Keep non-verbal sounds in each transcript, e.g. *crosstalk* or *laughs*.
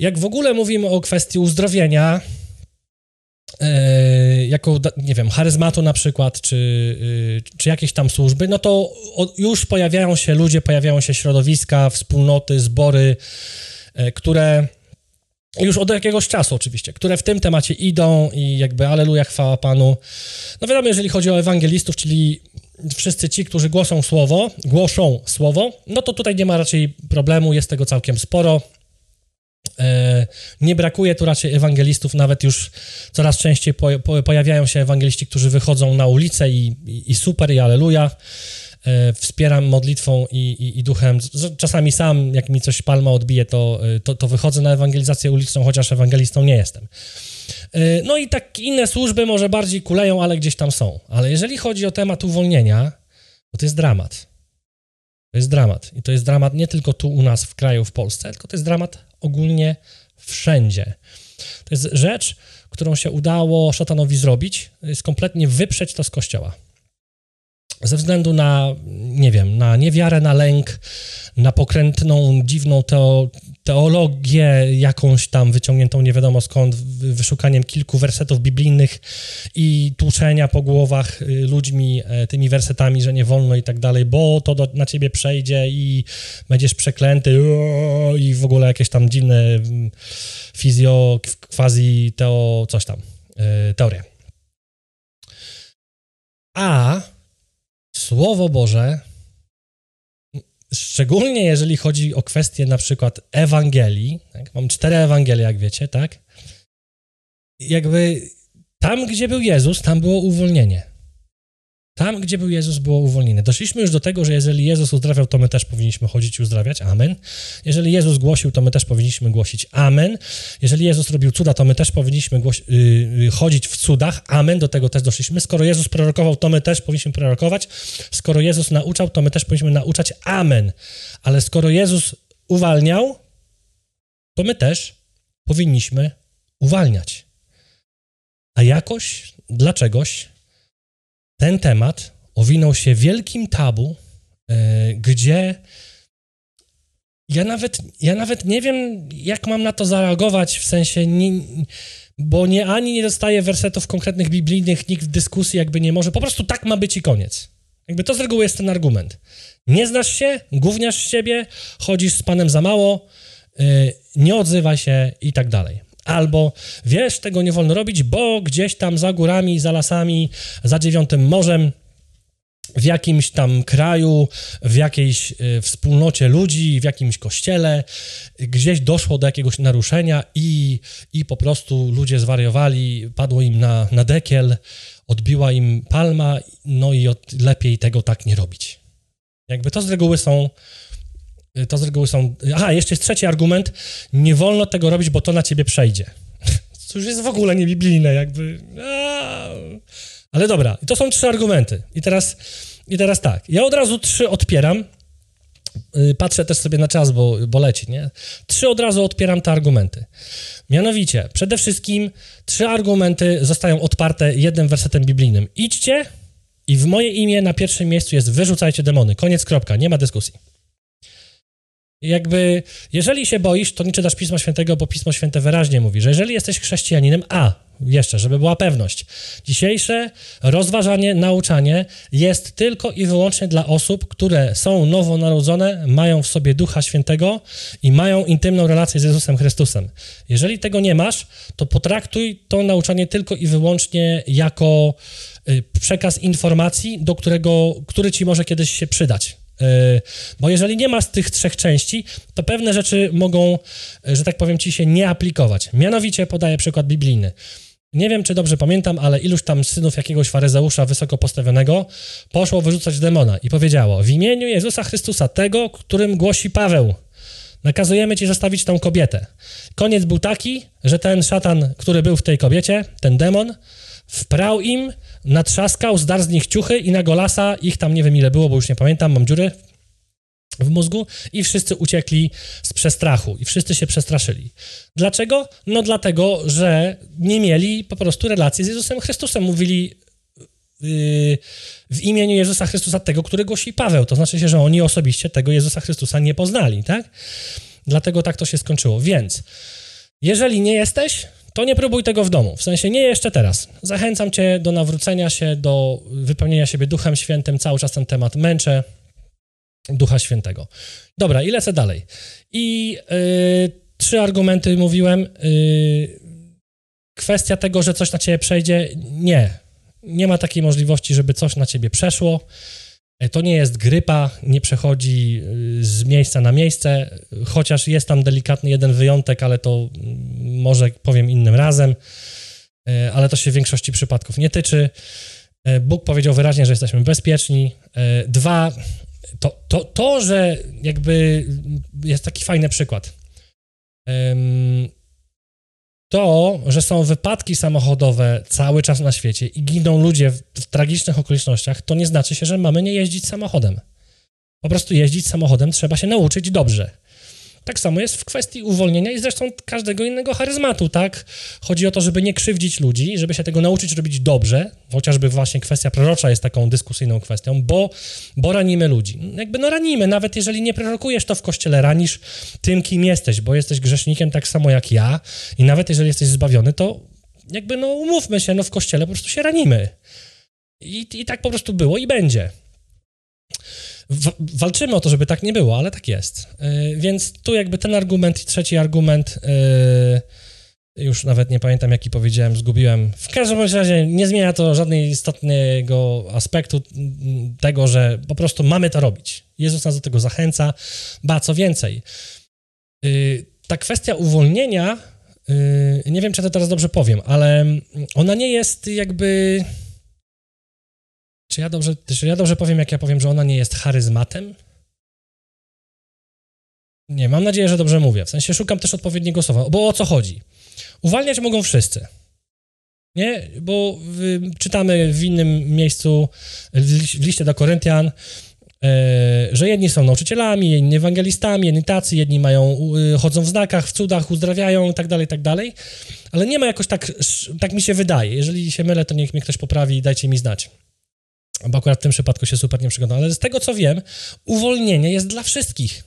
Jak w ogóle mówimy o kwestii uzdrowienia, e, jako, nie wiem, charyzmatu na przykład, czy, y, czy jakieś tam służby, no to już pojawiają się ludzie, pojawiają się środowiska, wspólnoty, zbory, e, które już od jakiegoś czasu oczywiście, które w tym temacie idą i jakby aleluja, chwała Panu. No wiadomo, jeżeli chodzi o ewangelistów, czyli wszyscy ci, którzy głoszą słowo, głoszą słowo, no to tutaj nie ma raczej problemu, jest tego całkiem sporo. E, nie brakuje tu raczej ewangelistów, nawet już coraz częściej po, po, pojawiają się ewangeliści, którzy wychodzą na ulicę i, i, super, i aleluja. E, wspieram modlitwą i, i, i, duchem. Czasami sam, jak mi coś palma odbije, to, e, to, to wychodzę na ewangelizację uliczną, chociaż ewangelistą nie jestem. No i tak inne służby może bardziej kuleją, ale gdzieś tam są. Ale jeżeli chodzi o temat uwolnienia, to jest dramat. To jest dramat. I to jest dramat nie tylko tu u nas w kraju, w Polsce, tylko to jest dramat ogólnie wszędzie. To jest rzecz, którą się udało szatanowi zrobić, jest kompletnie wyprzeć to z kościoła. Ze względu na, nie wiem, na niewiarę, na lęk, na pokrętną, dziwną teo, teologię, jakąś tam wyciągniętą nie wiadomo skąd, wyszukaniem kilku wersetów biblijnych i tłuczenia po głowach y, ludźmi e, tymi wersetami, że nie wolno i tak dalej, bo to do, na ciebie przejdzie i będziesz przeklęty i w ogóle jakieś tam dziwne mm, fizjo, quasi teo, coś tam, e, teorie. A Słowo Boże szczególnie jeżeli chodzi o kwestię na przykład Ewangelii, tak? mam cztery Ewangelie, jak wiecie, tak? Jakby tam, gdzie był Jezus, tam było uwolnienie. Tam, gdzie był Jezus, było uwolnienie. Doszliśmy już do tego, że jeżeli Jezus uzdrawiał, to my też powinniśmy chodzić i uzdrawiać. Amen. Jeżeli Jezus głosił, to my też powinniśmy głosić. Amen. Jeżeli Jezus robił cuda, to my też powinniśmy yy, chodzić w cudach. Amen. Do tego też doszliśmy. Skoro Jezus prorokował, to my też powinniśmy prorokować. Skoro Jezus nauczał, to my też powinniśmy nauczać. Amen. Ale skoro Jezus uwalniał, to my też powinniśmy uwalniać. A jakoś, dlaczegoś ten temat owinął się wielkim tabu, e, gdzie ja nawet, ja nawet nie wiem, jak mam na to zareagować, w sensie, nie, bo nie ani nie dostaję wersetów konkretnych biblijnych, nikt w dyskusji jakby nie może, po prostu tak ma być i koniec. Jakby to z reguły jest ten argument. Nie znasz się, gówniasz siebie, chodzisz z Panem za mało, e, nie odzywaj się i tak dalej. Albo wiesz, tego nie wolno robić, bo gdzieś tam za górami, za lasami, za dziewiątym morzem, w jakimś tam kraju, w jakiejś y, wspólnocie ludzi, w jakimś kościele, gdzieś doszło do jakiegoś naruszenia i, i po prostu ludzie zwariowali, padło im na, na dekiel, odbiła im palma, no i od, lepiej tego tak nie robić. Jakby to z reguły są to z reguły są... Aha, jeszcze jest trzeci argument. Nie wolno tego robić, bo to na ciebie przejdzie. *laughs* Już jest w ogóle niebiblijne, jakby... Ale dobra, to są trzy argumenty. I teraz, I teraz tak, ja od razu trzy odpieram. Y, patrzę też sobie na czas, bo, bo leci, nie? Trzy od razu odpieram te argumenty. Mianowicie, przede wszystkim trzy argumenty zostają odparte jednym wersetem biblijnym. Idźcie i w moje imię na pierwszym miejscu jest wyrzucajcie demony. Koniec, kropka, nie ma dyskusji. Jakby, jeżeli się boisz, to nie czytasz Pisma Świętego, bo Pismo Święte wyraźnie mówi, że jeżeli jesteś chrześcijaninem, a jeszcze, żeby była pewność, dzisiejsze rozważanie, nauczanie jest tylko i wyłącznie dla osób, które są nowonarodzone, mają w sobie Ducha Świętego i mają intymną relację z Jezusem Chrystusem. Jeżeli tego nie masz, to potraktuj to nauczanie tylko i wyłącznie jako y, przekaz informacji, do którego, który ci może kiedyś się przydać. E, bo jeżeli nie ma z tych trzech części, to pewne rzeczy mogą, e, że tak powiem, ci się nie aplikować. Mianowicie podaję przykład biblijny. Nie wiem, czy dobrze pamiętam, ale iluś tam synów jakiegoś faryzeusza wysoko postawionego poszło wyrzucać demona i powiedziało: W imieniu Jezusa Chrystusa, tego, którym głosi Paweł, nakazujemy ci zostawić tą kobietę. Koniec był taki, że ten szatan, który był w tej kobiecie, ten demon, wprał im, natrzaskał, zdarł z nich ciuchy i na golasa, ich tam nie wiem ile było, bo już nie pamiętam, mam dziury w mózgu i wszyscy uciekli z przestrachu i wszyscy się przestraszyli. Dlaczego? No dlatego, że nie mieli po prostu relacji z Jezusem Chrystusem. Mówili yy, w imieniu Jezusa Chrystusa tego, który głosi Paweł. To znaczy się, że oni osobiście tego Jezusa Chrystusa nie poznali, tak? Dlatego tak to się skończyło. Więc Jeżeli nie jesteś, to nie próbuj tego w domu. W sensie nie jeszcze teraz. Zachęcam cię do nawrócenia się, do wypełnienia siebie Duchem Świętym. Cały czas ten temat męczę. Ducha Świętego. Dobra, i lecę dalej. I yy, trzy argumenty mówiłem. Yy, kwestia tego, że coś na ciebie przejdzie, nie. Nie ma takiej możliwości, żeby coś na ciebie przeszło. E, to nie jest grypa, nie przechodzi y, z miejsca na miejsce, chociaż jest tam delikatny jeden wyjątek, ale to mm, może powiem innym razem, e, ale to się w większości przypadków nie tyczy. E, Bóg powiedział wyraźnie, że jesteśmy bezpieczni. Dwa, to, to, to że jakby jest taki fajny przykład to, że są wypadki samochodowe cały czas na świecie i giną ludzie w, w, tragicznych okolicznościach, to nie znaczy się, że mamy nie jeździć samochodem. Po prostu jeździć samochodem trzeba się nauczyć dobrze. Tak samo jest w kwestii uwolnienia i zresztą każdego innego charyzmatu, tak? Chodzi o to, żeby nie krzywdzić ludzi, żeby się tego nauczyć robić dobrze, chociażby właśnie kwestia prorocza jest taką dyskusyjną kwestią, bo, bo ranimy ludzi. Jakby no ranimy, nawet jeżeli nie prorokujesz, to w kościele ranisz tym, kim jesteś, bo jesteś grzesznikiem tak samo jak ja i nawet jeżeli jesteś zbawiony, to jakby no umówmy się, no w kościele po prostu się ranimy. I, i tak po prostu było i będzie walczymy o to, żeby tak nie było, ale tak jest. Yy, więc tu jakby ten argument i trzeci argument, yy, już nawet nie pamiętam jaki powiedziałem, zgubiłem. W każdym razie nie zmienia to żadnego istotnego aspektu tego, że po prostu mamy to robić. Jezus nas do tego zachęca. Ba, co więcej, yy, ta kwestia uwolnienia, nie wiem, czy to teraz dobrze powiem, ale ona nie jest jakby czy ja, dobrze, czy ja dobrze powiem, jak ja powiem, że ona nie jest charyzmatem? Nie, mam nadzieję, że dobrze mówię. W sensie szukam też odpowiedniego słowa. Bo o co chodzi? Uwalniać mogą wszyscy. Nie? Bo y, czytamy w innym miejscu, w liście do Koryntian, e, że jedni są nauczycielami, inni ewangelistami, jedni tacy, jedni mają, y, chodzą w znakach, w cudach, uzdrawiają tak tak dalej. Ale nie ma jakoś tak, tak mi się wydaje. Jeżeli się mylę, to niech mnie ktoś poprawi i dajcie mi znać bo akurat w tym przypadku się super nie przeglądam, ale z tego co wiem, uwolnienie jest dla wszystkich.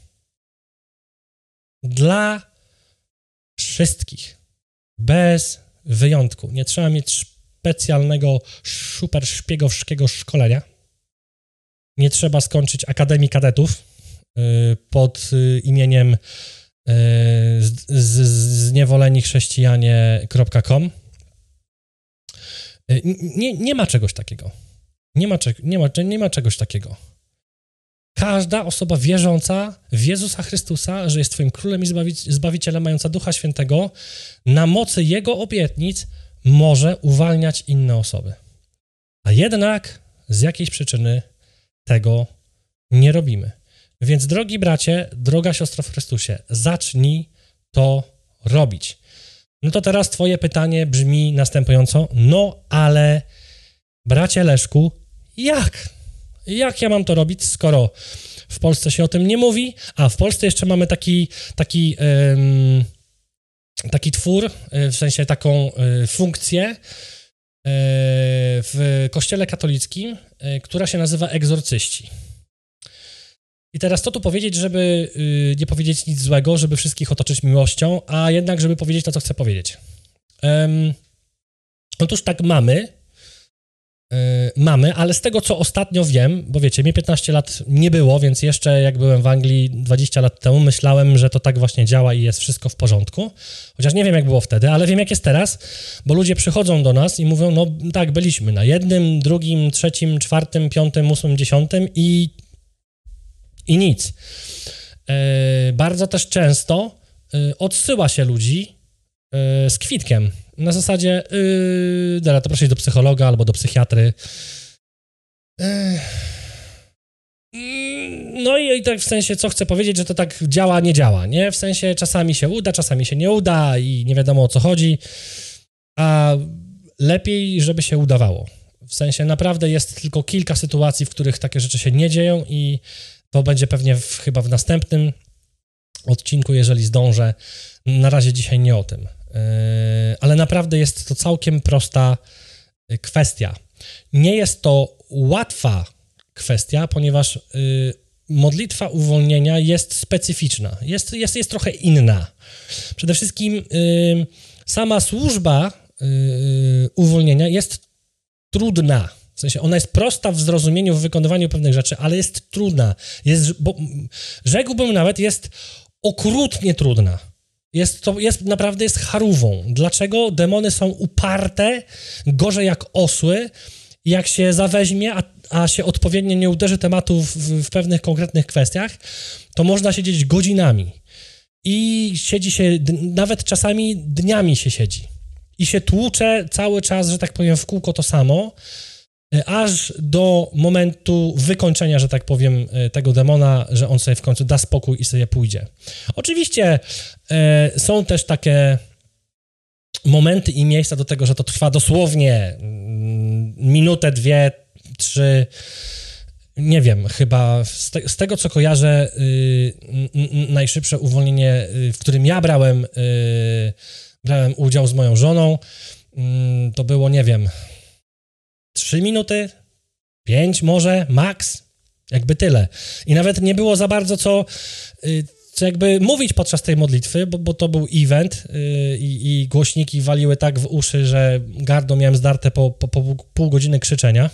Dla wszystkich. Bez wyjątku. Nie trzeba mieć specjalnego super szpiegowskiego szkolenia. Nie trzeba skończyć Akademii Kadetów y, pod y, imieniem y, zniewoleni chrześcijanie.com. Nie, nie ma czegoś takiego. Nie ma, nie, ma, nie ma czegoś takiego. Każda osoba wierząca w Jezusa Chrystusa, że jest Twoim królem i zbawicielem, mająca Ducha Świętego, na mocy Jego obietnic może uwalniać inne osoby. A jednak z jakiejś przyczyny tego nie robimy. Więc, drogi bracie, droga siostro w Chrystusie, zacznij to robić. No to teraz Twoje pytanie brzmi następująco: No, ale bracie Leszku, jak? Jak ja mam to robić, skoro w Polsce się o tym nie mówi, a w Polsce jeszcze mamy taki, taki, taki twór, e, w sensie taką y, funkcję y, w kościele katolickim, y, która się nazywa egzorcyści. I teraz co tu powiedzieć, żeby nie powiedzieć nic złego, żeby wszystkich otoczyć miłością, a jednak, żeby powiedzieć to, co chcę powiedzieć. Um, otóż tak mamy, Y, mamy, ale z tego, co ostatnio wiem, bo wiecie, mnie 15 lat nie było, więc jeszcze jak byłem w Anglii 20 lat temu, myślałem, że to tak właśnie działa i jest wszystko w porządku. Chociaż nie wiem, jak było wtedy, ale wiem, jak jest teraz, bo ludzie przychodzą do nas i mówią, no tak, byliśmy na jednym, drugim, trzecim, czwartym, piątym, ósmym, dziesiątym i, i nic. Yy, bardzo też często yy, odsyła się ludzi yy, z kwitkiem na zasadzie, yy, dobra, to proszę iść do psychologa albo do psychiatry. Yy. No i, i tak w sensie, co chcę powiedzieć, że to tak działa, nie działa, nie? W sensie czasami się uda, czasami się nie uda i nie wiadomo o co chodzi, a lepiej, żeby się udawało. W sensie naprawdę jest tylko kilka sytuacji, w których takie rzeczy się nie dzieją i to będzie pewnie w, chyba w następnym odcinku, jeżeli zdążę. Na razie dzisiaj nie o tym. Yy, ale naprawdę jest to całkiem prosta yy, kwestia. Nie jest to łatwa kwestia, ponieważ yy, modlitwa uwolnienia jest specyficzna, jest, jest, jest trochę inna. Przede wszystkim sama służba uwolnienia jest trudna. W sensie ona jest prosta w zrozumieniu, w wykonywaniu pewnych rzeczy, ale jest trudna. Jest, bo, rzekłbym nawet, jest okrutnie trudna. Jest, to jest naprawdę jest charówą. Dlaczego demony są uparte, gorzej jak osły, jak się zaweźmie, a, a się odpowiednio nie uderzy tematu w, w pewnych konkretnych kwestiach, to można siedzieć godzinami. I siedzi się, nawet czasami dniami się siedzi. I się tłucze cały czas, że tak powiem, w kółko to samo, aż do momentu wykończenia, że tak powiem, e, tego demona, że on sobie w końcu da spokój i sobie pójdzie. Oczywiście e, są też takie momenty i miejsca do tego, że to trwa dosłownie mm, minutę, dwie, trzy. Nie wiem, chyba z, te, z tego co kojarzę, y, najszybsze uwolnienie, y, w którym ja brałem, y, brałem udział z moją żoną, mm, to było, nie wiem, trzy minuty, pięć może, max, jakby tyle. I nawet nie było za bardzo co y, co jakby mówić podczas tej modlitwy, bo, bo to był event yy, i głośniki waliły tak w uszy, że gardło miałem zdarte po, po, po pół godziny krzyczenia.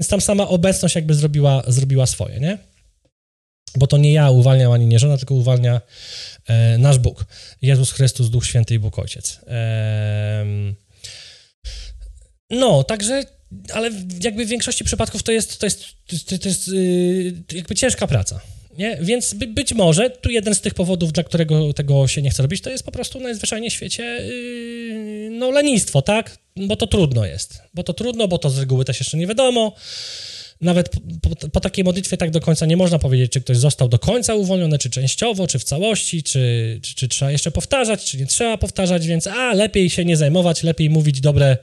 Więc tam sama obecność jakby zrobiła, zrobiła swoje, nie? Bo to nie ja uwalniam, ani nie żona, tylko uwalnia e, nasz Bóg. Jezus Chrystus, Duch Święty i Bóg Ojciec. E, no, także, ale jakby w większości przypadków to jest, to jest, to to jest yy, jakby ciężka praca. Nie? Więc by, być może tu jeden z tych powodów, dla którego tego się nie chce robić, to jest po prostu najzwyczajniej w świecie yy, no lenistwo, tak? Bo to trudno jest. Bo to trudno, bo to z reguły też jeszcze nie wiadomo. Nawet po, po, po, takiej modlitwie tak do końca nie można powiedzieć, czy ktoś został do końca uwolniony, czy częściowo, czy w całości, czy, czy, czy trzeba jeszcze powtarzać, czy nie trzeba powtarzać, więc a, lepiej się nie zajmować, lepiej mówić dobre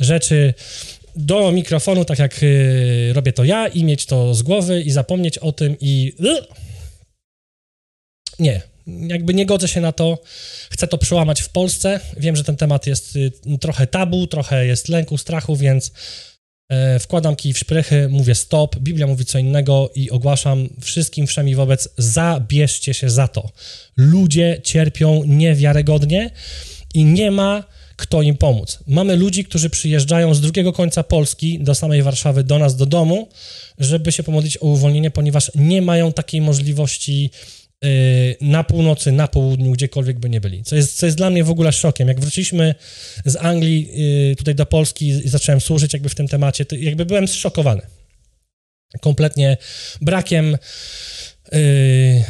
rzeczy do mikrofonu, tak jak y, robię to ja, i mieć to z głowy, i zapomnieć o tym, i. Y, nie, jakby nie godzę się na to. Chcę to przełamać w Polsce. Wiem, że ten temat jest y, trochę tabu, trochę jest lęku, strachu, więc e, wkładam kij w szprychy, mówię stop, Biblia mówi co innego i ogłaszam wszystkim wszemi wobec, zabierzcie się za to. Ludzie cierpią niewiarygodnie i nie ma kto im pomóc. Mamy ludzi, którzy przyjeżdżają z drugiego końca Polski do samej Warszawy, do nas, do domu, żeby się pomodlić o uwolnienie, ponieważ nie mają takiej możliwości yy, na północy, na południu, gdziekolwiek by nie byli. Co jest, co jest dla mnie w ogóle szokiem. Jak wróciliśmy z Anglii yy, tutaj do Polski i zacząłem służyć jakby w tym temacie, to jakby byłem zszokowany. Kompletnie brakiem yy,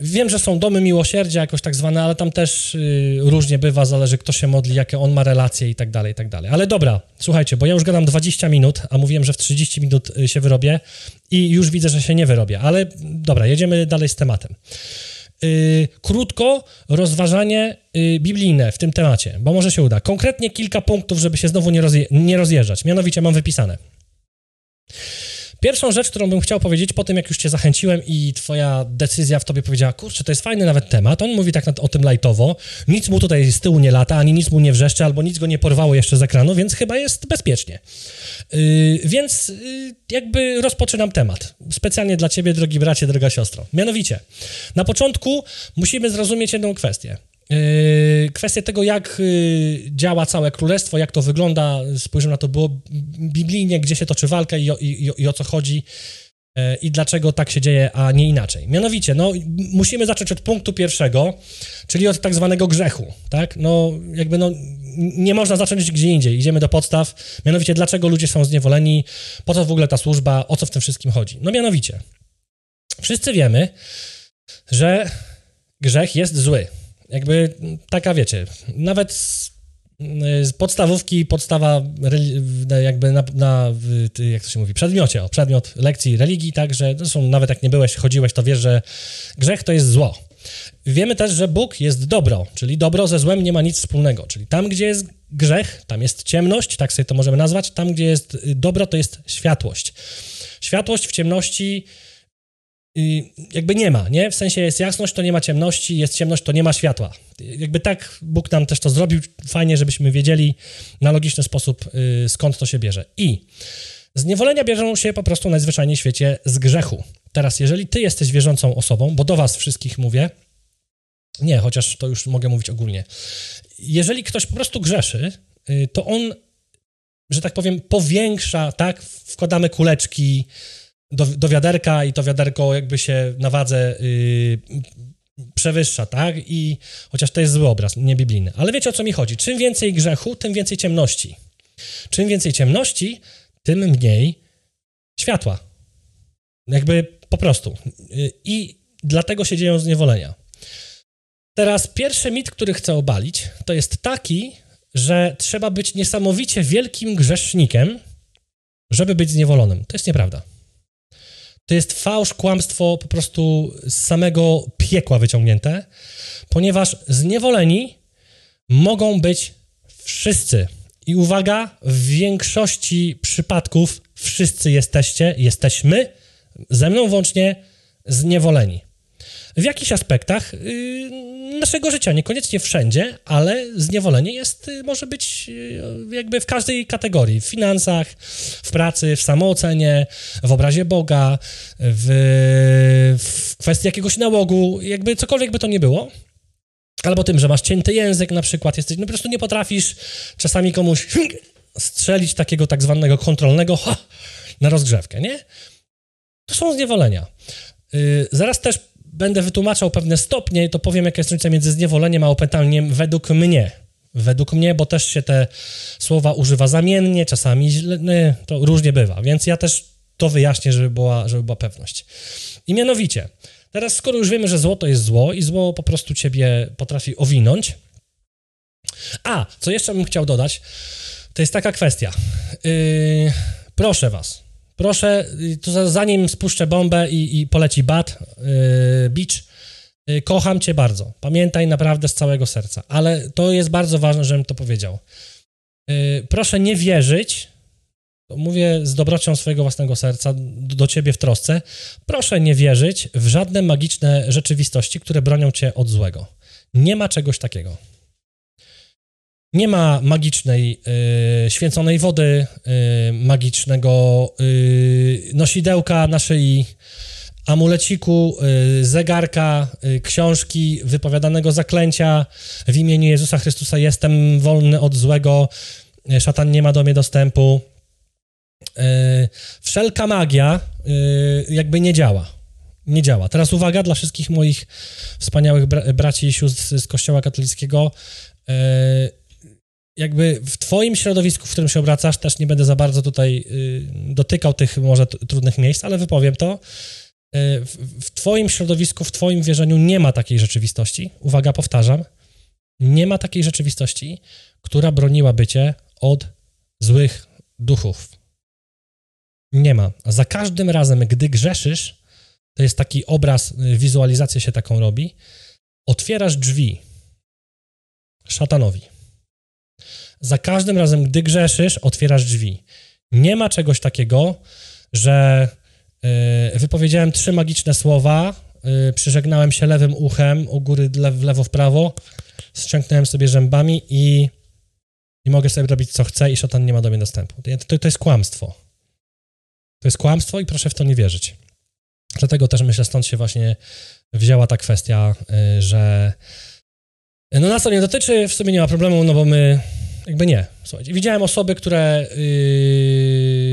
Wiem, że są domy miłosierdzia jakoś tak zwane, ale tam też y, różnie bywa, zależy kto się modli, jakie on ma relacje i tak dalej, i tak dalej. Ale dobra, słuchajcie, bo ja już gadam 20 minut, a mówiłem, że w 30 minut y, się wyrobię i już widzę, że się nie wyrobię, ale dobra, jedziemy dalej z tematem. Yy, krótko rozważanie biblijne w tym temacie, bo może się uda. Konkretnie kilka punktów, żeby się znowu nie, rozje nie rozjeżdżać. Mianowicie mam wypisane. Pierwszą rzecz, którą bym chciał powiedzieć po tym, jak już cię zachęciłem i twoja decyzja w tobie powiedziała, kurczę, to jest fajny nawet temat, on mówi tak o tym lajtowo, nic mu tutaj z tyłu nie lata, ani nic mu nie wrzeszczy, albo nic go nie porwało jeszcze z ekranu, więc chyba jest bezpiecznie. Yy, więc yy, jakby rozpoczynam temat. Specjalnie dla ciebie, drogi bracie, droga siostro. Mianowicie, na początku musimy zrozumieć jedną kwestię. Yy, kwestię tego, jak yy, działa całe królestwo, jak to wygląda, spojrzymy na to było biblijnie, gdzie się toczy walka i, i, i o co chodzi yy, i dlaczego tak się dzieje, a nie inaczej. Mianowicie, no, musimy zacząć od punktu pierwszego, czyli od tak zwanego grzechu, tak? No, jakby, no, nie można zacząć gdzie indziej, idziemy do podstaw, mianowicie, dlaczego ludzie są zniewoleni, po co w ogóle ta służba, o co w tym wszystkim chodzi. No, mianowicie, wszyscy wiemy, że grzech jest zły, jakby taka, wiecie, nawet z, podstawówki, podstawa jakby na, na, jak to się mówi, przedmiocie, o, przedmiot lekcji religii, tak, że zresztą nawet jak nie byłeś, chodziłeś, to wiesz, że grzech to jest zło. Wiemy też, że Bóg jest dobro, czyli dobro ze złem nie ma nic wspólnego, czyli tam, gdzie jest grzech, tam jest ciemność, tak sobie to możemy nazwać, tam, gdzie jest dobro, to jest światłość. Światłość w ciemności jakby nie ma, nie? W sensie jest jasność, to nie ma ciemności, jest ciemność, to nie ma światła. Jakby tak Bóg nam też to zrobił, fajnie, żebyśmy wiedzieli na logiczny sposób, y, skąd to się bierze. I zniewolenia bierzą się po prostu najzwyczajniej w świecie z grzechu. Teraz, jeżeli ty jesteś wierzącą osobą, bo do was wszystkich mówię, nie, chociaż to już mogę mówić ogólnie. Jeżeli ktoś po prostu grzeszy, y, to on, że tak powiem, powiększa, tak? Wkładamy kuleczki do, do wiaderka i to wiaderko jakby się na wadze yy, przewyższa, tak? I chociaż to jest zły obraz, nie biblijny. Ale wiecie o co mi chodzi? Czym więcej grzechu, tym więcej ciemności. Czym więcej ciemności, tym mniej światła. Jakby po prostu. Y, I dlatego się dzieją zniewolenia. Teraz pierwszy mit, który chcę obalić, to jest taki, że trzeba być niesamowicie wielkim grzesznikiem, żeby być zniewolonym. To jest nieprawda. To jest fałsz, kłamstwo po prostu z samego piekła wyciągnięte, ponieważ zniewoleni mogą być wszyscy. I uwaga, w większości przypadków wszyscy jesteście, jesteśmy, ze mną włącznie, zniewoleni. W jakichś aspektach yy, naszego życia, niekoniecznie wszędzie, ale zniewolenie jest, yy, może być yy, jakby w każdej kategorii, w finansach, w pracy, w samoocenie, w obrazie Boga, w, w kwestii jakiegoś nałogu, jakby cokolwiek by to nie było. Albo tym, że masz cięty język na przykład, jesteś, no po prostu nie potrafisz czasami komuś strzelić takiego tak zwanego kontrolnego ha, na rozgrzewkę, nie? To są zniewolenia. Yy, zaraz też będę wytłumaczał pewne stopnie, to powiem, jaka jest różnica między zniewoleniem a opętaniem według mnie. Według mnie, bo też się te słowa używa zamiennie, czasami źle, no, to różnie bywa, więc ja też to wyjaśnię, żeby była, żeby była pewność. I mianowicie, teraz skoro już wiemy, że zło to jest zło i zło po prostu ciebie potrafi owinąć, a, co jeszcze bym chciał dodać, to jest taka kwestia. Yy, proszę was, Proszę, y, to zanim spuszczę bombę i, i poleci bat, yy, beach, yy, kocham cię bardzo. Pamiętaj naprawdę z całego serca. Ale to jest bardzo ważne, żebym to powiedział. Yy, proszę nie wierzyć, mówię z dobrocią swojego własnego serca do, do ciebie w trosce, proszę nie wierzyć w żadne magiczne rzeczywistości, które bronią cię od złego. Nie ma czegoś takiego. Nie ma magicznej, y, święconej wody, y, magicznego y, nosidełka na szyi, amuleciku, zegarka, książki, wypowiadanego zaklęcia. W imieniu Jezusa Chrystusa jestem wolny od złego, szatan nie ma do mnie dostępu. Wszelka magia jakby nie działa. Nie działa. Teraz uwaga dla wszystkich moich wspaniałych bra braci i sióstr z Kościoła katolickiego jakby w twoim środowisku, w którym się obracasz, też nie będę za bardzo tutaj y, dotykał tych może trudnych miejsc, ale wypowiem to. Y, w, twoim środowisku, w twoim wierzeniu nie ma takiej rzeczywistości. Uwaga, powtarzam. Nie ma takiej rzeczywistości, która broniłaby cię od złych duchów. Nie ma. Za każdym razem, gdy grzeszysz, to jest taki obraz, y, wizualizacja się taką robi, otwierasz drzwi szatanowi za każdym razem, gdy grzeszysz, otwierasz drzwi. Nie ma czegoś takiego, że yy, wypowiedziałem trzy magiczne słowa, yy, przyżegnałem się lewym uchem, u góry w lewo, w prawo, strzęknąłem sobie zębami i, i mogę sobie robić co chcę i szatan nie ma do mnie dostępu. To, to jest kłamstwo. To jest kłamstwo i proszę w to nie wierzyć. Dlatego też myślę, stąd się właśnie wzięła ta kwestia, yy, że no nas to nie dotyczy, w sumie nie ma problemu, no bo my jakby nie. Słuchajcie, widziałem osoby, które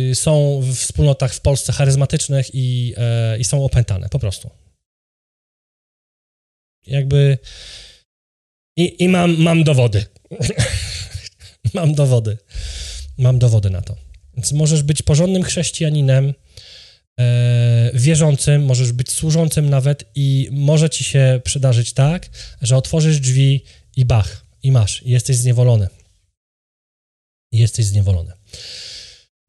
yy, są w wspólnotach w Polsce charyzmatycznych i, yy, i są opętane, po prostu. Jakby. I, i mam, mam dowody. *laughs* mam dowody. Mam dowody na to. Więc możesz być porządnym chrześcijaninem, wierzącym, możesz być służącym nawet i może ci się przydarzyć tak, że otworzysz drzwi i bach, i masz, i jesteś zniewolony jesteś zniewolony.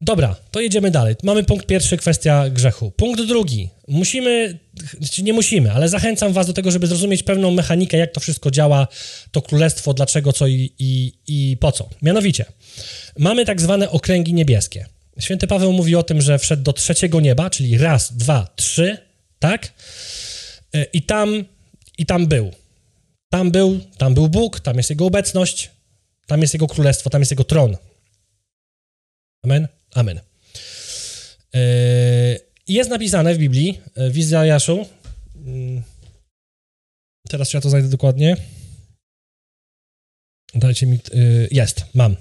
Dobra, to jedziemy dalej. Mamy punkt pierwszy, kwestia grzechu. Punkt drugi. Musimy, znaczy nie musimy, ale zachęcam was do tego, żeby zrozumieć pewną mechanikę, jak to wszystko działa, to królestwo, dlaczego, co i, i, i po co. Mianowicie, mamy tak zwane okręgi niebieskie. Święty Paweł mówi o tym, że wszedł do trzeciego nieba, czyli raz, dwa, trzy, tak? E, I tam, i tam był. Tam był, tam był Bóg, tam jest Jego obecność, tam jest Jego królestwo, tam jest Jego tron. Amen? Amen. I jest napisane w Biblii, e, w Izajaszu, mm, teraz ja to znajdę dokładnie, dajcie mi, jest, mam.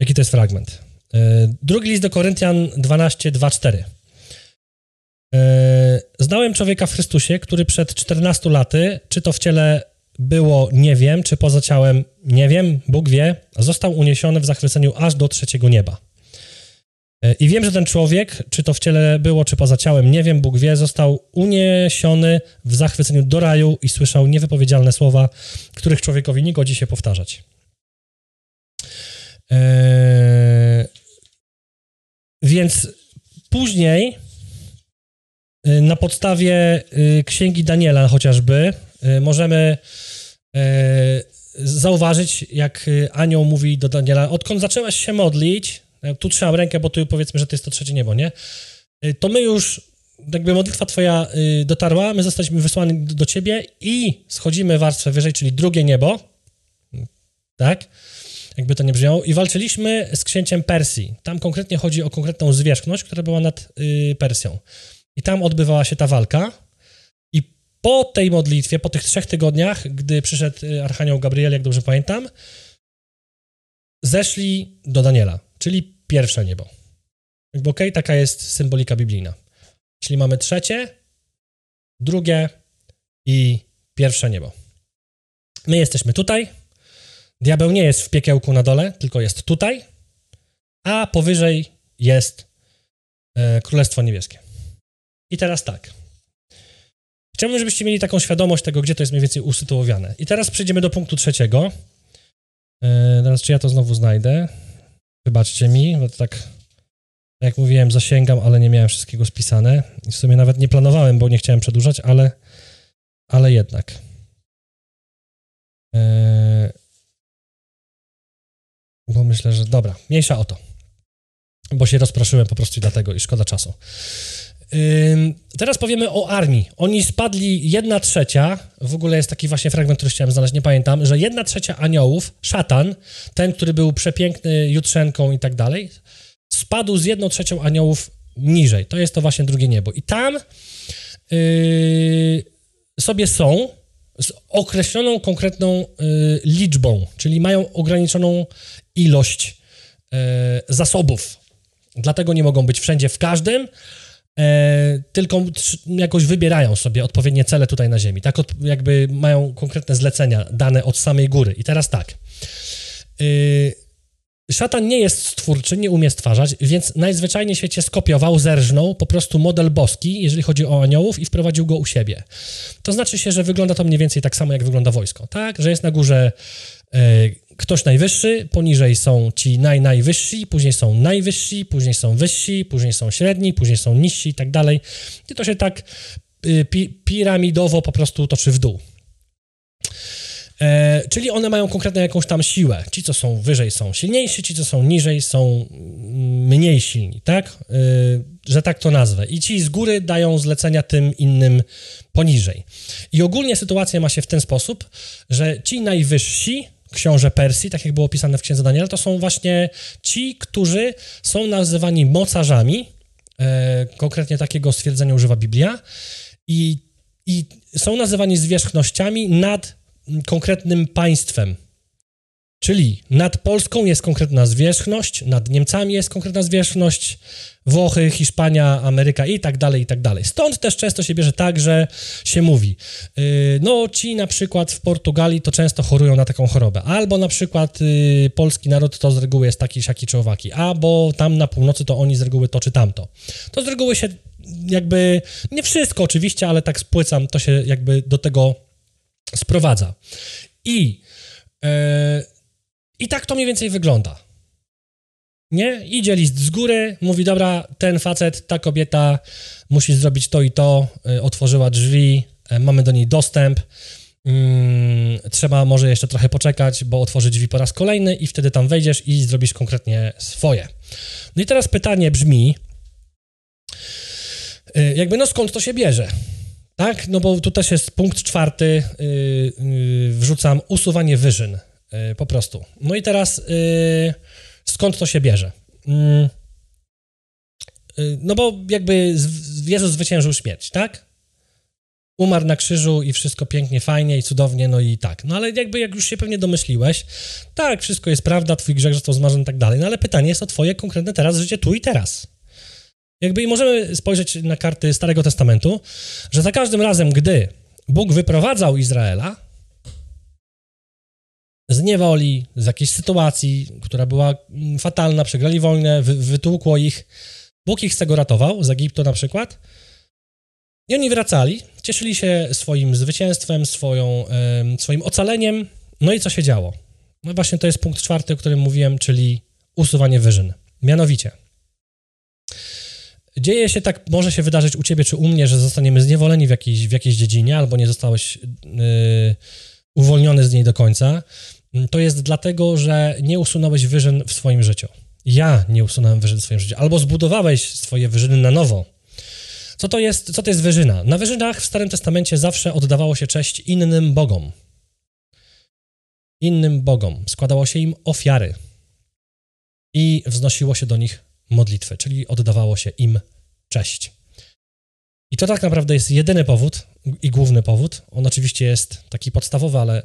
Jaki to jest fragment? E, drugi list do Koryntian 12, 2, 4. Znałem człowieka w Chrystusie, który przed 14 laty, czy to w ciele było nie wiem, czy poza ciałem nie wiem, Bóg wie, został uniesiony w zachwyceniu aż do trzeciego nieba. E, I wiem, że ten człowiek, czy to w ciele było, czy poza ciałem, nie wiem, Bóg wie, został uniesiony w zachwyceniu do raju i słyszał niewypowiedzialne słowa, których człowiekowi nie godzi się powtarzać. Eee, więc później, y, na podstawie y, księgi Daniela chociażby, możemy zauważyć, jak anioł mówi do Daniela, odkąd zaczęłaś się modlić, tu trzymam rękę, bo tu powiedzmy, że to jest to trzecie niebo, nie? To my już, jakby modlitwa twoja dotarła, my zostaliśmy wysłani do ciebie i schodzimy warstwę wyżej, czyli drugie niebo, tak? Jakby to nie brzmiało, i walczyliśmy z księciem Persji. Tam konkretnie chodzi o konkretną zwierzchność, która była nad y, Persją. I tam odbywała się ta walka. I po tej modlitwie, po tych trzech tygodniach, gdy przyszedł y, Archanioł Gabriel, jak dobrze pamiętam, zeszli do Daniela, czyli pierwsze niebo. Jakby okej, okay, taka jest symbolika biblijna. Czyli mamy trzecie, drugie i pierwsze niebo. My jesteśmy tutaj, Diabeł nie jest w piekiełku na dole, tylko jest tutaj, a powyżej jest e, Królestwo Niebieskie. I teraz tak. Chciałbym, żebyście mieli taką świadomość tego, gdzie to jest mniej więcej usytuowane. I teraz przejdziemy do punktu trzeciego. E, teraz, czy ja to znowu znajdę? Wybaczcie mi, bo to tak, jak mówiłem, zasięgam, ale nie miałem wszystkiego spisane. I w sumie nawet nie planowałem, bo nie chciałem przedłużać, ale, ale jednak. E, bo myślę, że dobra, mniejsza o to. Bo się rozproszyłem po prostu i dlatego, i szkoda czasu. teraz powiemy o armii. Oni spadli jedna trzecia, w ogóle jest taki właśnie fragment, który chciałem znaleźć, nie pamiętam, że jedna trzecia aniołów, szatan, ten, który był przepiękny jutrzenką i tak dalej, spadł z jedną trzecią aniołów niżej. To jest to właśnie drugie niebo. I tam yy, sobie są z określoną konkretną y, liczbą, czyli mają ograniczoną ilość y, zasobów. Dlatego nie mogą być wszędzie w każdym, y, tylko jakoś wybierają sobie odpowiednie cele tutaj na Ziemi. Tak jakby mają konkretne zlecenia dane od samej góry. I teraz tak. Y, Szatan nie jest stwórczy, nie umie stwarzać, więc najzwyczajniej w świecie skopiował, zerżnął po prostu model boski, jeżeli chodzi o aniołów i wprowadził go u siebie. To znaczy się, że wygląda to mniej więcej tak samo, jak wygląda wojsko, tak? Że jest na górze e, ktoś najwyższy, poniżej są ci naj, najwyżsi, później są najwyżsi, później są wyżsi, później są średni, później są niżsi i tak dalej. I to się tak y, pi, piramidowo po prostu toczy w dół. E, czyli one mają konkretną jakąś tam siłę. Ci, co są wyżej, są silniejsi, ci, co są niżej, są mniej silni, tak? E, że tak to nazwę. I ci z góry dają zlecenia tym innym poniżej. I ogólnie sytuacja ma się w ten sposób, że ci najwyżsi, książę Persji, tak jak było opisane w księdze Daniela, to są właśnie ci, którzy są nazywani mocarzami, e, konkretnie takiego stwierdzenia używa Biblia, i, i są nazywani zwierzchnościami nad konkretnym państwem. Czyli nad Polską jest konkretna zwierzchność, nad Niemcami jest konkretna zwierzchność, Włochy, Hiszpania, Ameryka i tak dalej, i tak dalej. Stąd też często się bierze tak, że się mówi, yy, no ci na przykład w Portugalii to często chorują na taką chorobę, albo na przykład yy, polski naród to z reguły jest taki, siaki czy owaki, albo tam na północy to oni z reguły to czy tamto. To z reguły się jakby, nie wszystko oczywiście, ale tak spłycam, to się jakby do tego sprowadza. I, e, I tak to mniej więcej wygląda. Nie? Idzie list z góry, mówi, dobra, ten facet, ta kobieta musi zrobić to i to, e, otworzyła drzwi, e, mamy do niej dostęp, mm, trzeba może jeszcze trochę poczekać, bo otworzy drzwi po raz kolejny i wtedy tam wejdziesz i zrobisz konkretnie swoje. No i teraz pytanie brzmi, jakby no skąd to się bierze? Tak, no bo tu też jest punkt czwarty, wrzucam usuwanie wyżyn, po prostu. No i teraz y, skąd to się bierze? Mm, y, no bo jakby Jezus zwyciężył śmierć, tak? Umarł na krzyżu i wszystko pięknie, fajnie i cudownie, no i tak. No ale jakby, jak już się pewnie domyśliłeś, tak, wszystko jest prawda, twój grzech został zmarzony i tak dalej, no ale pytanie jest o twoje konkretne teraz życie tu i teraz. Jakby i możemy spojrzeć na karty Starego Testamentu, że za każdym razem, gdy Bóg wyprowadzał Izraela z niewoli, z jakiejś sytuacji, która była mm, fatalna, przegrali wojnę, wy, wytłukło ich, Bóg ich z tego ratował, z Egiptu na przykład, i oni wracali, cieszyli się swoim zwycięstwem, swoją, swoim ocaleniem, no i co się działo? No właśnie to jest punkt czwarty, o którym mówiłem, czyli usuwanie wyżyn. Mianowicie, dzieje się tak, może się wydarzyć u ciebie czy u mnie, że zostaniemy zniewoleni w jakiejś, w jakiejś dziedzinie albo nie zostałeś yy, uwolniony z niej do końca. To jest dlatego, że nie usunąłeś wyżyn w swoim życiu. Ja nie usunąłem wyżyn w swoim życiu. Albo zbudowałeś swoje wyżyny na nowo. Co to jest, co to jest wyżyna? Na wyżynach w Starym Testamencie zawsze oddawało się cześć innym bogom. Innym bogom. Składało się im ofiary i wznosiło się do nich modlitwy, czyli oddawało się im cześć. I to tak naprawdę jest jedyny powód i główny powód. On oczywiście jest taki podstawowy, ale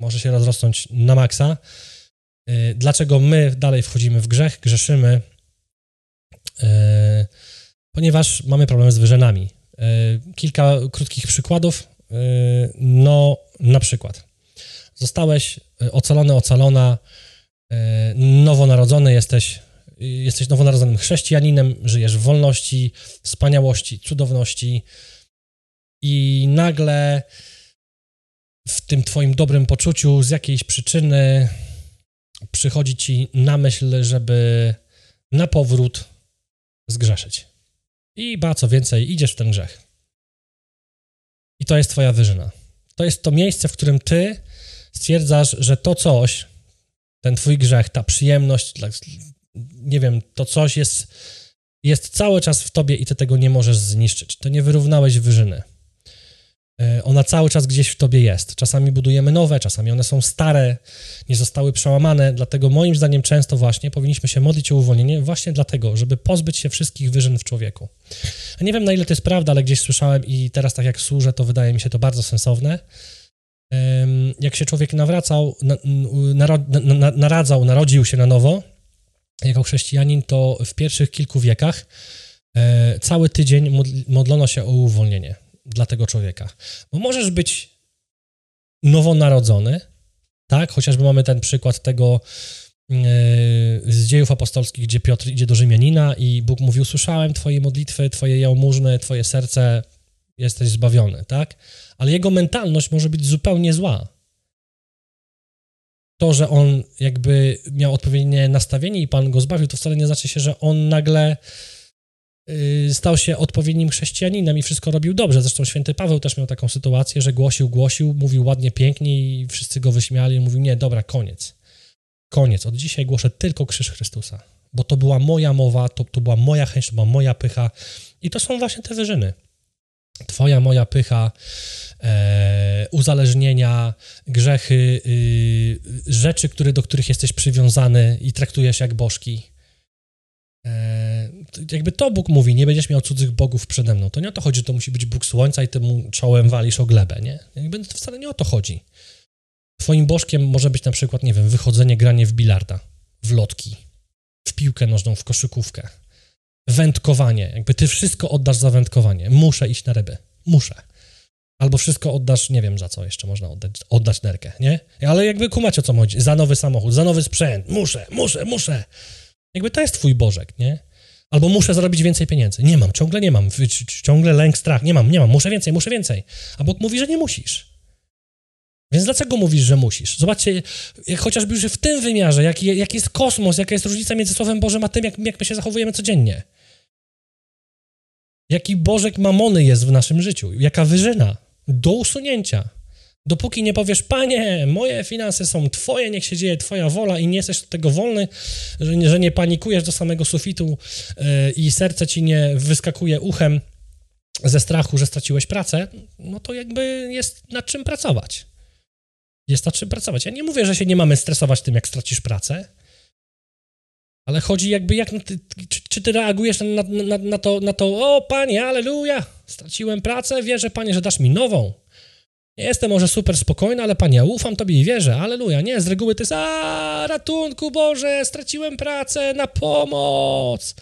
może się rozrosnąć na maksa. Y, dlaczego my dalej wchodzimy w grzech, grzeszymy? Y, ponieważ mamy problem z wyżenami. Y, kilka krótkich przykładów. No, na przykład, zostałeś ocalony, ocalona, nowonarodzony jesteś jesteś nowonarodzonym chrześcijaninem, żyjesz w wolności, wspaniałości, cudowności i nagle w tym twoim dobrym poczuciu z jakiejś przyczyny przychodzi ci na myśl, żeby na powrót zgrzeszyć. I ba, co więcej, idziesz w ten grzech. I to jest twoja wyżyna. To jest to miejsce, w którym ty stwierdzasz, że to coś, ten twój grzech, ta przyjemność, nie wiem, to coś jest, jest cały czas w tobie i ty tego nie możesz zniszczyć. To nie wyrównałeś wyżyny. E, ona cały czas gdzieś w tobie jest. Czasami budujemy nowe, czasami one są stare, nie zostały przełamane, dlatego moim zdaniem często właśnie powinniśmy się modlić o uwolnienie właśnie dlatego, żeby pozbyć się wszystkich wyżyn w człowieku. nie wiem na ile to jest prawda, ale gdzieś słyszałem i teraz tak jak służę, to wydaje mi się to bardzo sensowne. Jak się człowiek nawracał, naradzał, narodził się na nowo, jako chrześcijanin, to w pierwszych kilku wiekach e, cały tydzień modlono się o uwolnienie dla tego człowieka. Bo możesz być nowonarodzony, tak? Chociażby mamy ten przykład tego e, z dziejów apostolskich, gdzie Piotr idzie do Rzymianina i Bóg mówi, usłyszałem twoje modlitwy, twoje jałmużny, twoje serce, jesteś zbawiony, tak? Ale jego mentalność może być zupełnie zła to, że on jakby miał odpowiednie nastawienie i Pan go zbawił, to wcale nie znaczy się, że on nagle stał się odpowiednim chrześcijaninem i wszystko robił dobrze. Zresztą święty Paweł też miał taką sytuację, że głosił, głosił, mówił ładnie, pięknie i wszyscy go wyśmiali mówił, nie, dobra, koniec. Koniec. Od dzisiaj głoszę tylko krzyż Chrystusa, bo to była moja mowa, to, to była moja chęć, to była moja pycha i to są właśnie te wyżyny. Twoja, moja pycha, e, uzależnienia, grzechy, y, rzeczy, które, do których jesteś przywiązany i traktujesz jak bożki. Jakby to Bóg mówi, nie będziesz miał cudzych bogów przede mną. To nie o to chodzi, że to musi być Bóg Słońca i ty mu czołem walisz o glebę, nie? Jakby to wcale nie o to chodzi. Twoim bożkiem może być na przykład, nie wiem, wychodzenie, granie w bilarda, w lotki, w piłkę nożną, w koszykówkę wędkowanie. Jakby ty wszystko oddasz za wędkowanie. Muszę iść na ryby. Muszę. Albo wszystko oddasz, nie wiem za co jeszcze można oddać, oddać nerkę, nie? Ale jakby kumacie o co chodzi. Za nowy samochód, za nowy sprzęt. Muszę, muszę, muszę. Jakby to jest twój bożek, nie? Albo muszę zarobić więcej pieniędzy. Nie mam, ciągle nie mam. Ciągle lęk, strach. Nie mam, nie mam. Muszę więcej, muszę więcej. A Bóg mówi, że nie musisz. Więc dlaczego mówisz, że musisz? Zobaczcie, jak chociażby już w tym wymiarze, jaki, jest kosmos, jaka jest różnica między Słowem Bożym a tym, jak, jak my się zachowujemy codziennie. Jaki bożek mamony jest w naszym życiu, jaka wyżyna do usunięcia. Dopóki nie powiesz, panie, moje finanse są twoje, niech się dzieje twoja wola i nie jesteś od tego wolny, że nie, że nie panikujesz do samego sufitu yy, i serce ci nie wyskakuje uchem ze strachu, że straciłeś pracę, no to jakby jest nad czym pracować. Jest nad czym pracować. Ja nie mówię, że się nie mamy stresować tym, jak stracisz pracę, Ale chodzi jakby, jak, ty, czy, czy, ty reagujesz na, na, na, to, na to, o panie, aleluja, straciłem pracę, wierzę panie, że dasz mi nową. Jestem może super spokojny, ale panie, ja ufam tobie i wierzę, aleluja. Nie, z reguły to jest, ratunku Boże, straciłem pracę, na pomoc.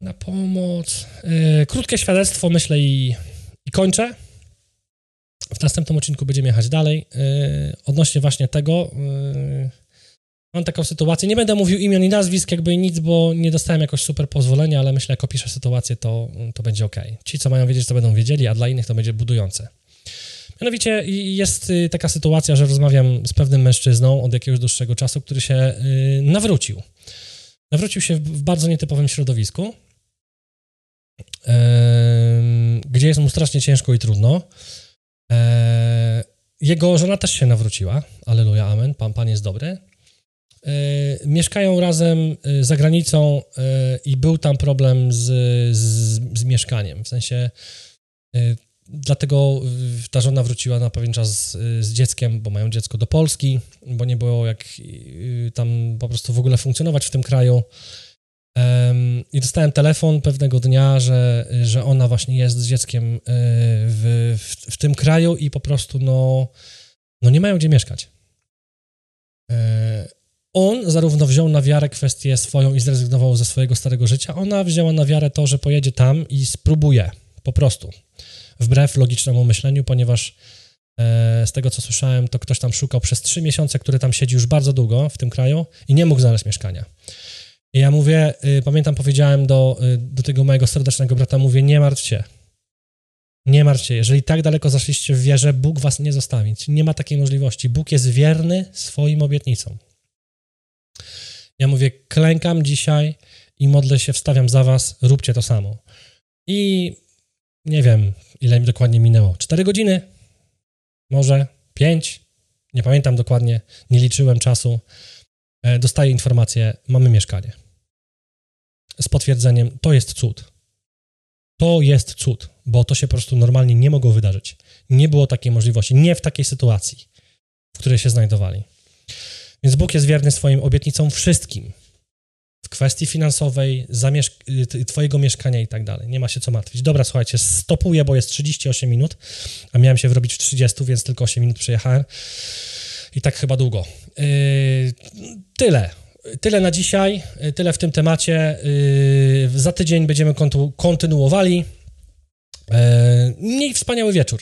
Na pomoc. Yy, krótkie świadectwo, myślę, i, i kończę. W następnym odcinku będziemy jechać dalej. Yy, odnośnie właśnie tego, yy, mam taką sytuację. Nie będę mówił imion i nazwisk, jakby nic, bo nie dostałem jakoś super pozwolenia, ale myślę, jak opiszę sytuację, to, to będzie ok. Ci, co mają wiedzieć, to będą wiedzieli, a dla innych to będzie budujące. Mianowicie jest y, taka sytuacja, że rozmawiam z pewnym mężczyzną od jakiegoś dłuższego czasu, który się y, nawrócił. Nawrócił się w bardzo nietypowym środowisku, gdzie jest mu strasznie ciężko i trudno. E, jego żona też się nawróciła. Aleluja, amen. Pan, pan jest dobry. E, mieszkają razem y, za granicą i był tam problem z, z, z mieszkaniem. W sensie dlatego y, ta żona wróciła na pewien czas z, z, dzieckiem, bo mają dziecko do Polski, bo nie było jak y, tam po prostu w ogóle funkcjonować w tym kraju. I dostałem telefon pewnego dnia, że, że ona właśnie jest z dzieckiem y, w, w, w tym kraju i po prostu no, no nie mają gdzie mieszkać. E, on zarówno wziął na wiarę kwestię swoją i zrezygnował ze swojego starego życia, ona wzięła na wiarę to, że pojedzie tam i spróbuje po prostu wbrew logicznemu myśleniu, ponieważ e, z tego co słyszałem, to ktoś tam szukał przez trzy miesiące, który tam siedzi już bardzo długo w tym kraju i nie mógł znaleźć mieszkania. I ja mówię, y, pamiętam, powiedziałem do, y, do tego mojego serdecznego brata, mówię, nie martw się. Nie martw się, jeżeli tak daleko zaszliście w wierze, Bóg was nie zostawi. Nie ma takiej możliwości. Bóg jest wierny swoim obietnicom. Ja mówię, klękam dzisiaj i modlę się, wstawiam za was, róbcie to samo. I nie wiem, ile mi dokładnie minęło. Cztery godziny? Może pięć? Nie pamiętam dokładnie, nie liczyłem czasu. E, dostaję informację, mamy mieszkanie. Z potwierdzeniem, to jest cud. To jest cud, bo to się po prostu normalnie nie mogło wydarzyć. Nie było takiej możliwości, nie w takiej sytuacji, w której się znajdowali. Więc Bóg jest wierny swoim obietnicom wszystkim kwestii finansowej, zamieszk- twojego mieszkania i tak dalej. Nie ma się co martwić. Dobra, słuchajcie, stopuję, bo jest 38 minut, a miałem się wyrobić w 30, więc tylko 8 minut przejechałem. I tak chyba długo. Yy, tyle. Tyle na dzisiaj, yy, tyle w tym temacie. Yy, za tydzień będziemy kontynuowali. Yy, miej wspaniały wieczór.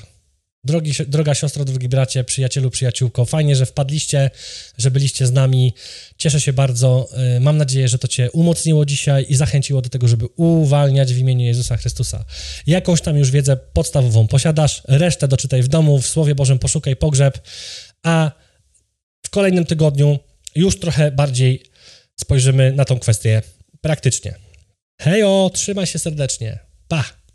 Drogi, droga siostro, drogi bracie, przyjacielu, przyjaciółko, fajnie, że wpadliście, że byliście z nami. Cieszę się bardzo. Y, mam nadzieję, że to Cię umocniło dzisiaj i zachęciło do tego, żeby uwalniać w imieniu Jezusa Chrystusa. Jakąś tam już wiedzę podstawową posiadasz, resztę doczytaj w domu, w Słowie Bożym poszukaj pogrzeb, a w kolejnym tygodniu już trochę bardziej spojrzymy na tą kwestię praktycznie. Hejo, trzymaj się serdecznie. Pa!